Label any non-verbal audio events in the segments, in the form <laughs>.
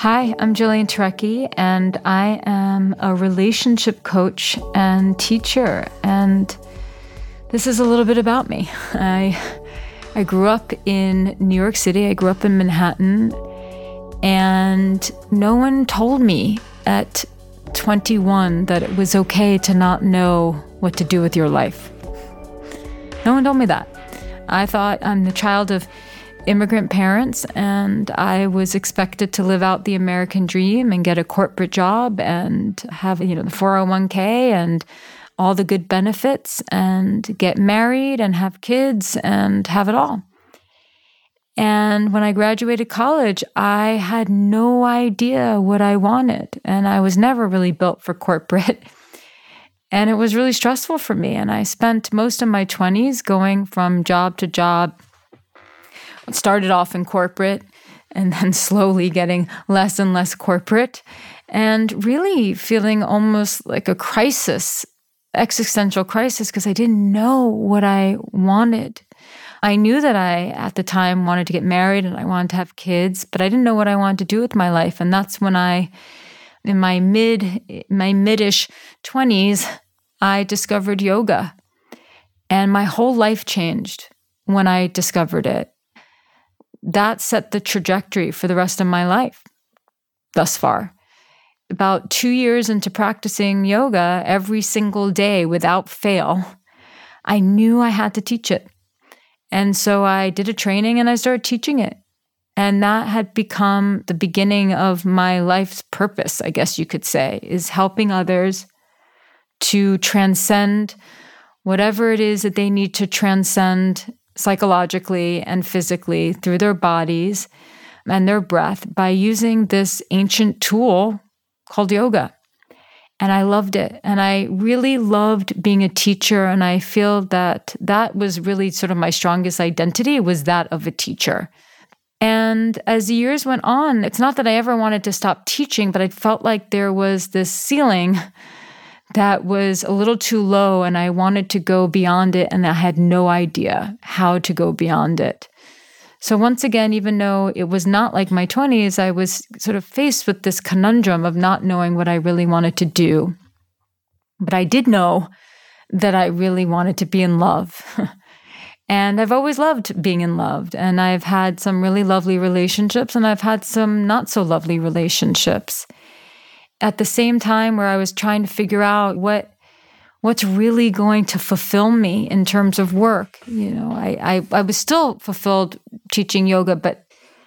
Hi, I'm Jillian Turecki, and I am a relationship coach and teacher. And this is a little bit about me. I I grew up in New York City. I grew up in Manhattan, and no one told me at 21 that it was okay to not know what to do with your life. No one told me that. I thought I'm the child of immigrant parents, and I was expected to live out the American dream and get a corporate job and have, you know, the 401k and all the good benefits and get married and have kids and have it all. And when I graduated college, I had no idea what I wanted. And I was never really built for corporate. <laughs> And it was really stressful for me. And I spent most of my 20s going from job to job, started off in corporate and <laughs> then slowly getting less and less corporate and really feeling almost like a crisis, existential crisis, because I didn't know what I wanted. I knew that I, at the time, wanted to get married and I wanted to have kids, but I didn't know what I wanted to do with my life. And that's when I, in my mid, my midish 20s, I discovered yoga. And my whole life changed when I discovered it that set the trajectory for the rest of my life thus far. About two years into practicing yoga every single day without fail, I knew I had to teach it. And so I did a training and I started teaching it. And that had become the beginning of my life's purpose, I guess you could say, is helping others to transcend whatever it is that they need to transcend psychologically and physically through their bodies and their breath by using this ancient tool called yoga. And I loved it. And I really loved being a teacher. And I feel that that was really sort of my strongest identity was that of a teacher. And as the years went on, it's not that I ever wanted to stop teaching, but I felt like there was this ceiling that was a little too low and I wanted to go beyond it and I had no idea how to go beyond it. So once again, even though it was not like my 20s, I was sort of faced with this conundrum of not knowing what I really wanted to do. But I did know that I really wanted to be in love. <laughs> and I've always loved being in love. And I've had some really lovely relationships and I've had some not so lovely relationships at the same time where I was trying to figure out what what's really going to fulfill me in terms of work. You know, I, I, I was still fulfilled teaching yoga, but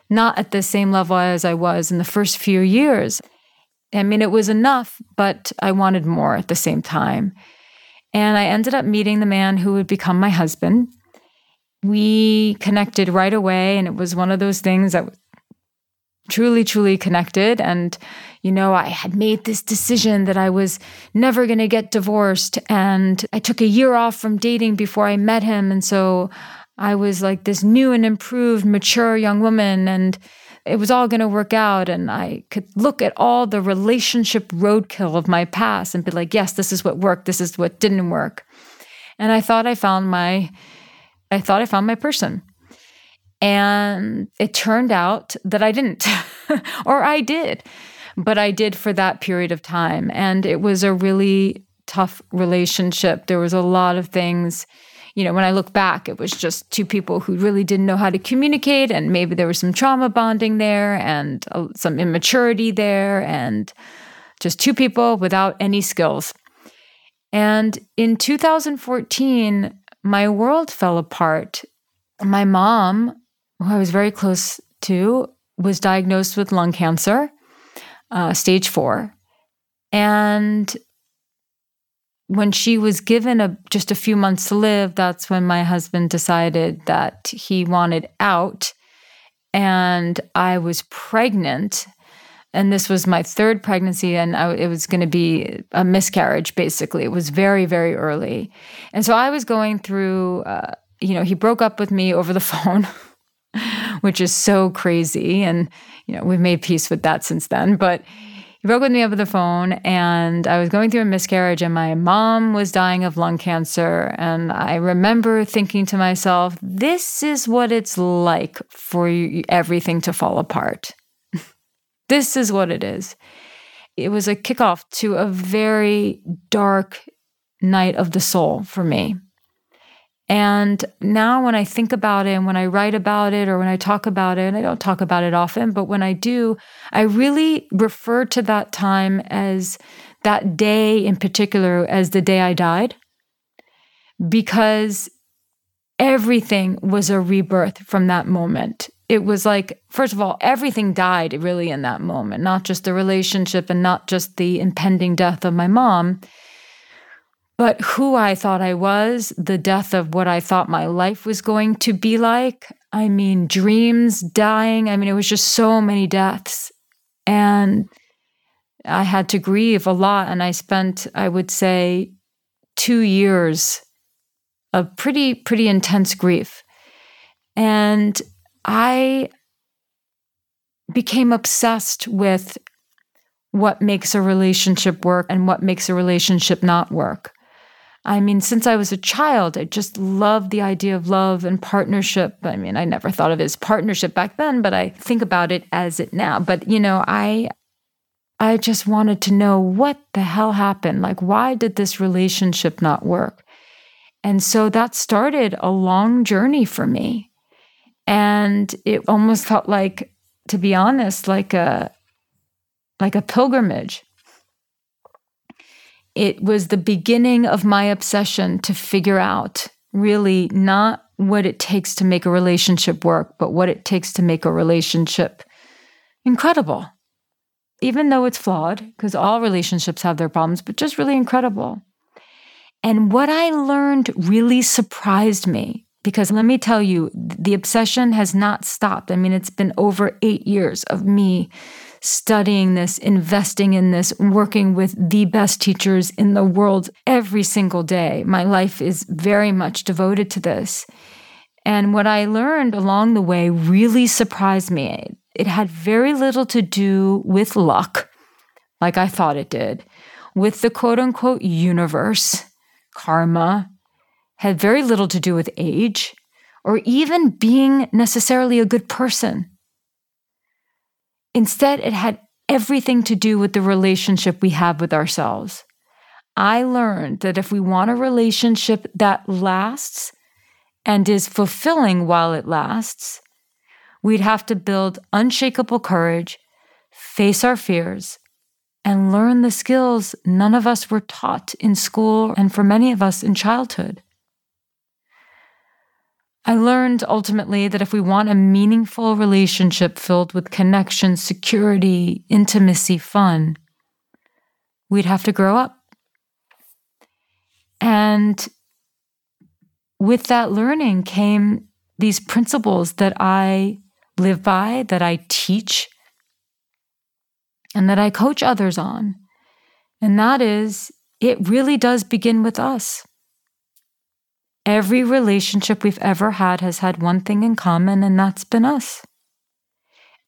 not at the same level as I was in the first few years. I mean, it was enough, but I wanted more at the same time. And I ended up meeting the man who would become my husband. We connected right away, and it was one of those things that truly, truly connected. And, you know, I had made this decision that I was never going to get divorced. And I took a year off from dating before I met him. And so I was like this new and improved, mature young woman. And it was all going to work out. And I could look at all the relationship roadkill of my past and be like, yes, this is what worked. This is what didn't work. And I thought I found my, I thought I found my person. And it turned out that I didn't, <laughs> or I did, but I did for that period of time. And it was a really tough relationship. There was a lot of things. You know, when I look back, it was just two people who really didn't know how to communicate, and maybe there was some trauma bonding there and uh, some immaturity there. And just two people without any skills. And in 2014, my world fell apart. My mom, who I was very close to, was diagnosed with lung cancer, uh, stage four. And when she was given a, just a few months to live, that's when my husband decided that he wanted out. And I was pregnant. And this was my third pregnancy, and I, it was going to be a miscarriage, basically. It was very, very early. And so I was going through, uh, you know, he broke up with me over the <laughs> phone. <laughs> which is so crazy. And, you know, we've made peace with that since then. But he broke with me over the phone, and I was going through a miscarriage, and my mom was dying of lung cancer. And I remember thinking to myself, this is what it's like for everything to fall apart. <laughs> this is what it is. It was a kickoff to a very dark night of the soul for me. And now, when I think about it and when I write about it or when I talk about it, and I don't talk about it often, but when I do, I really refer to that time as that day in particular as the day I died because everything was a rebirth from that moment. It was like, first of all, everything died really in that moment, not just the relationship and not just the impending death of my mom but who I thought I was, the death of what I thought my life was going to be like. I mean, dreams dying. I mean, it was just so many deaths. And I had to grieve a lot. And I spent, I would say, two years of pretty, pretty intense grief. And I became obsessed with what makes a relationship work and what makes a relationship not work. I mean, since I was a child, I just loved the idea of love and partnership. I mean, I never thought of it as partnership back then, but I think about it as it now. But, you know, I I just wanted to know what the hell happened? Like why did this relationship not work? And so that started a long journey for me. And it almost felt like to be honest, like a like a pilgrimage it was the beginning of my obsession to figure out really not what it takes to make a relationship work, but what it takes to make a relationship incredible. Even though it's flawed, because all relationships have their problems, but just really incredible. And what I learned really surprised me because let me tell you, the obsession has not stopped. I mean, it's been over eight years of me studying this, investing in this, working with the best teachers in the world every single day. My life is very much devoted to this. And what I learned along the way really surprised me. It had very little to do with luck, like I thought it did, with the quote unquote universe, karma, had very little to do with age or even being necessarily a good person. Instead, it had everything to do with the relationship we have with ourselves. I learned that if we want a relationship that lasts and is fulfilling while it lasts, we'd have to build unshakable courage, face our fears, and learn the skills none of us were taught in school and for many of us in childhood. I learned ultimately that if we want a meaningful relationship filled with connection, security, intimacy, fun, we'd have to grow up. And with that learning came these principles that I live by, that I teach, and that I coach others on. And that is, it really does begin with us. Every relationship we've ever had has had one thing in common, and that's been us.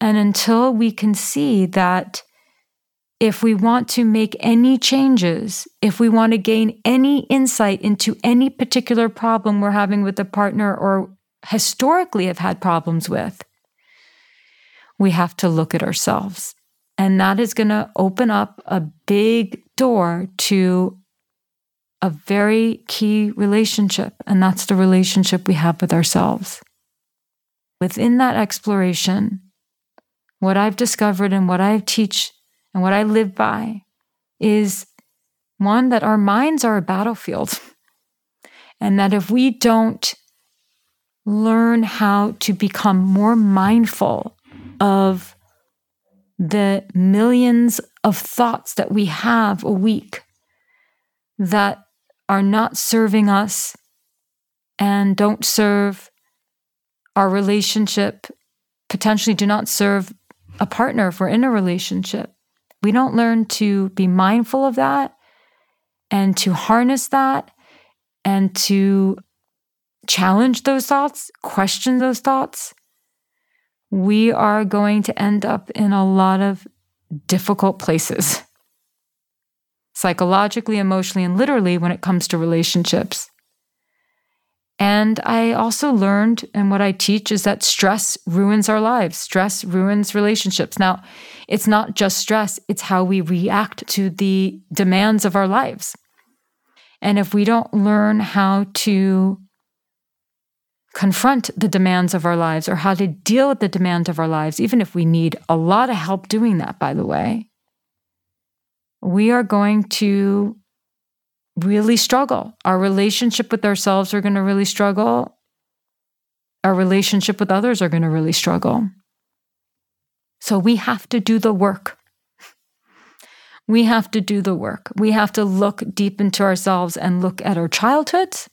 And until we can see that if we want to make any changes, if we want to gain any insight into any particular problem we're having with a partner or historically have had problems with, we have to look at ourselves. And that is going to open up a big door to a very key relationship, and that's the relationship we have with ourselves. Within that exploration, what I've discovered and what I teach and what I live by is one that our minds are a battlefield. <laughs> And that if we don't learn how to become more mindful of the millions of thoughts that we have a week that are not serving us and don't serve our relationship, potentially do not serve a partner if we're in a relationship. We don't learn to be mindful of that and to harness that and to challenge those thoughts, question those thoughts, we are going to end up in a lot of difficult places <laughs> psychologically, emotionally, and literally when it comes to relationships. And I also learned, and what I teach is that stress ruins our lives. Stress ruins relationships. Now, it's not just stress, it's how we react to the demands of our lives. And if we don't learn how to confront the demands of our lives or how to deal with the demands of our lives, even if we need a lot of help doing that, by the way, we are going to really struggle. Our relationship with ourselves are going to really struggle. Our relationship with others are going to really struggle. So we have to do the work. <laughs> We have to do the work. We have to look deep into ourselves and look at our childhoods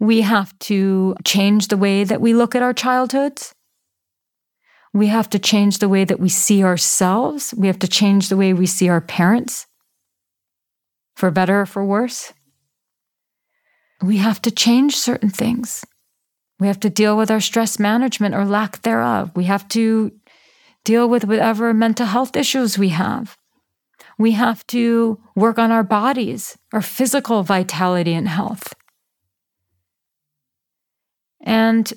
we have to change the way that we look at our childhoods. We have to change the way that we see ourselves. We have to change the way we see our parents, for better or for worse. We have to change certain things. We have to deal with our stress management or lack thereof. We have to deal with whatever mental health issues we have. We have to work on our bodies, our physical vitality and health. And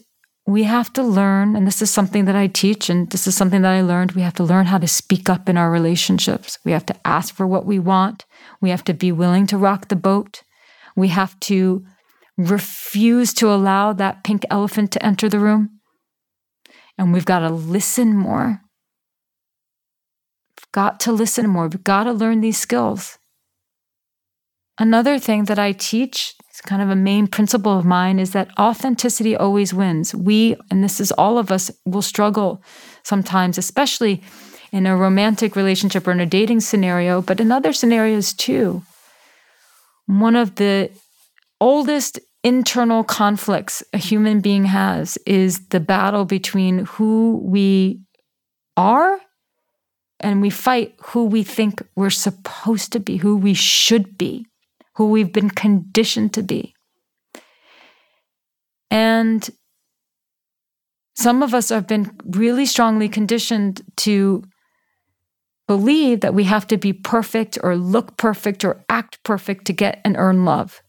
we have to learn, and this is something that I teach, and this is something that I learned. We have to learn how to speak up in our relationships. We have to ask for what we want. We have to be willing to rock the boat. We have to refuse to allow that pink elephant to enter the room. And we've got to listen more. We've got to listen more. We've got to learn these skills. Another thing that I teach kind of a main principle of mine is that authenticity always wins. We, and this is all of us, will struggle sometimes, especially in a romantic relationship or in a dating scenario, but in other scenarios too. One of the oldest internal conflicts a human being has is the battle between who we are and we fight who we think we're supposed to be, who we should be who we've been conditioned to be. And some of us have been really strongly conditioned to believe that we have to be perfect or look perfect or act perfect to get and earn love.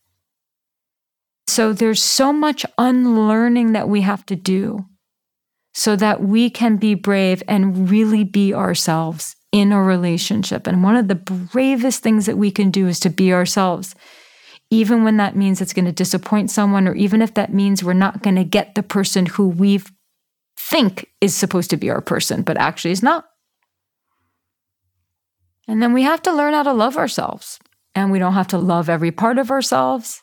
So there's so much unlearning that we have to do so that we can be brave and really be ourselves in a relationship. And one of the bravest things that we can do is to be ourselves, even when that means it's going to disappoint someone, or even if that means we're not going to get the person who we think is supposed to be our person, but actually is not. And then we have to learn how to love ourselves. And we don't have to love every part of ourselves.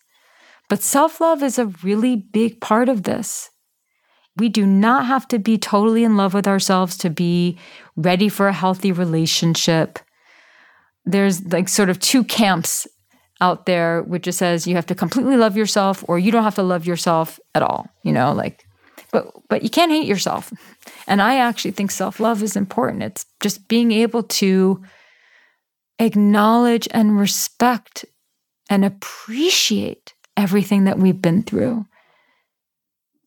But self love is a really big part of this. We do not have to be totally in love with ourselves to be ready for a healthy relationship. There's like sort of two camps out there, which just says you have to completely love yourself or you don't have to love yourself at all, you know, like, but, but you can't hate yourself. And I actually think self love is important. It's just being able to acknowledge and respect and appreciate everything that we've been through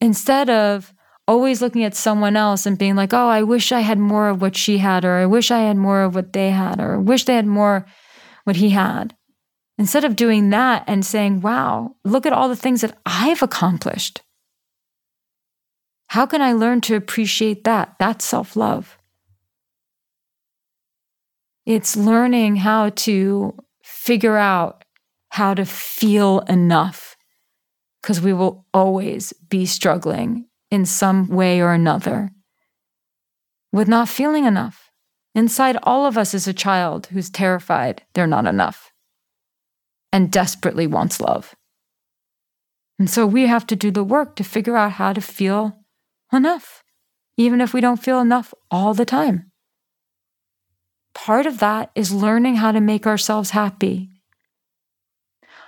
instead of always looking at someone else and being like, oh, I wish I had more of what she had, or I wish I had more of what they had, or I wish they had more what he had. Instead of doing that and saying, wow, look at all the things that I've accomplished. How can I learn to appreciate that? That's self love. It's learning how to figure out how to feel enough because we will always be struggling in some way or another with not feeling enough. Inside all of us is a child who's terrified they're not enough and desperately wants love. And so we have to do the work to figure out how to feel enough, even if we don't feel enough all the time. Part of that is learning how to make ourselves happy.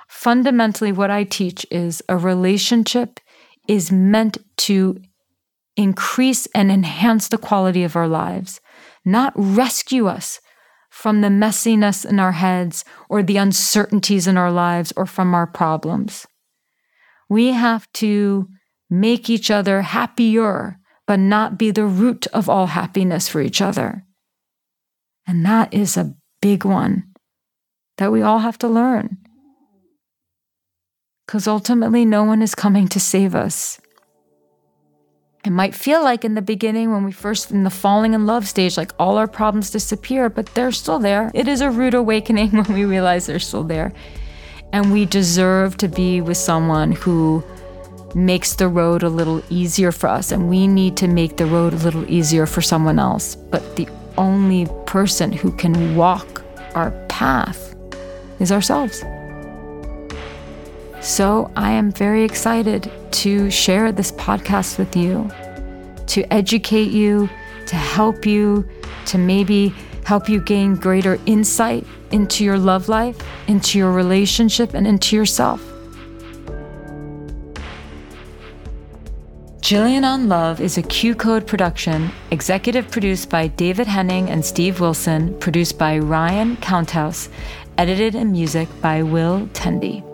Fundamentally, what I teach is a relationship is meant to increase and enhance the quality of our lives, not rescue us from the messiness in our heads or the uncertainties in our lives or from our problems. We have to make each other happier, but not be the root of all happiness for each other. And that is a big one that we all have to learn. Because ultimately, no one is coming to save us. It might feel like in the beginning, when we first in the falling in love stage, like all our problems disappear, but they're still there. It is a rude awakening <laughs> when we realize they're still there. And we deserve to be with someone who makes the road a little easier for us. And we need to make the road a little easier for someone else. But the only person who can walk our path is ourselves. So I am very excited to share this podcast with you, to educate you, to help you, to maybe help you gain greater insight into your love life, into your relationship, and into yourself. Jillian on Love is a QCODE production, executive produced by David Henning and Steve Wilson, produced by Ryan Counthouse, edited and music by Will Tendy.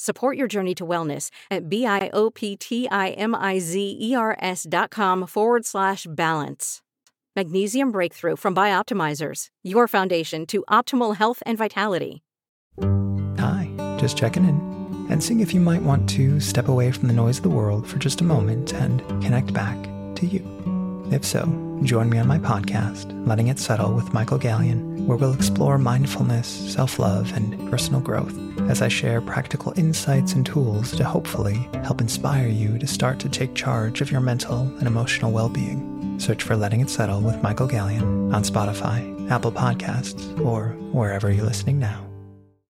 Support your journey to wellness at B-I-O-P-T-I-M-I-Z-E-R-S dot com forward slash balance. Magnesium Breakthrough from Bioptimizers, your foundation to optimal health and vitality. Hi, just checking in and seeing if you might want to step away from the noise of the world for just a moment and connect back to you. If so, join me on my podcast, Letting It Settle with Michael Gallion, where we'll explore mindfulness, self love, and personal growth as I share practical insights and tools to hopefully help inspire you to start to take charge of your mental and emotional well being. Search for Letting It Settle with Michael Gallion on Spotify, Apple Podcasts, or wherever you're listening now.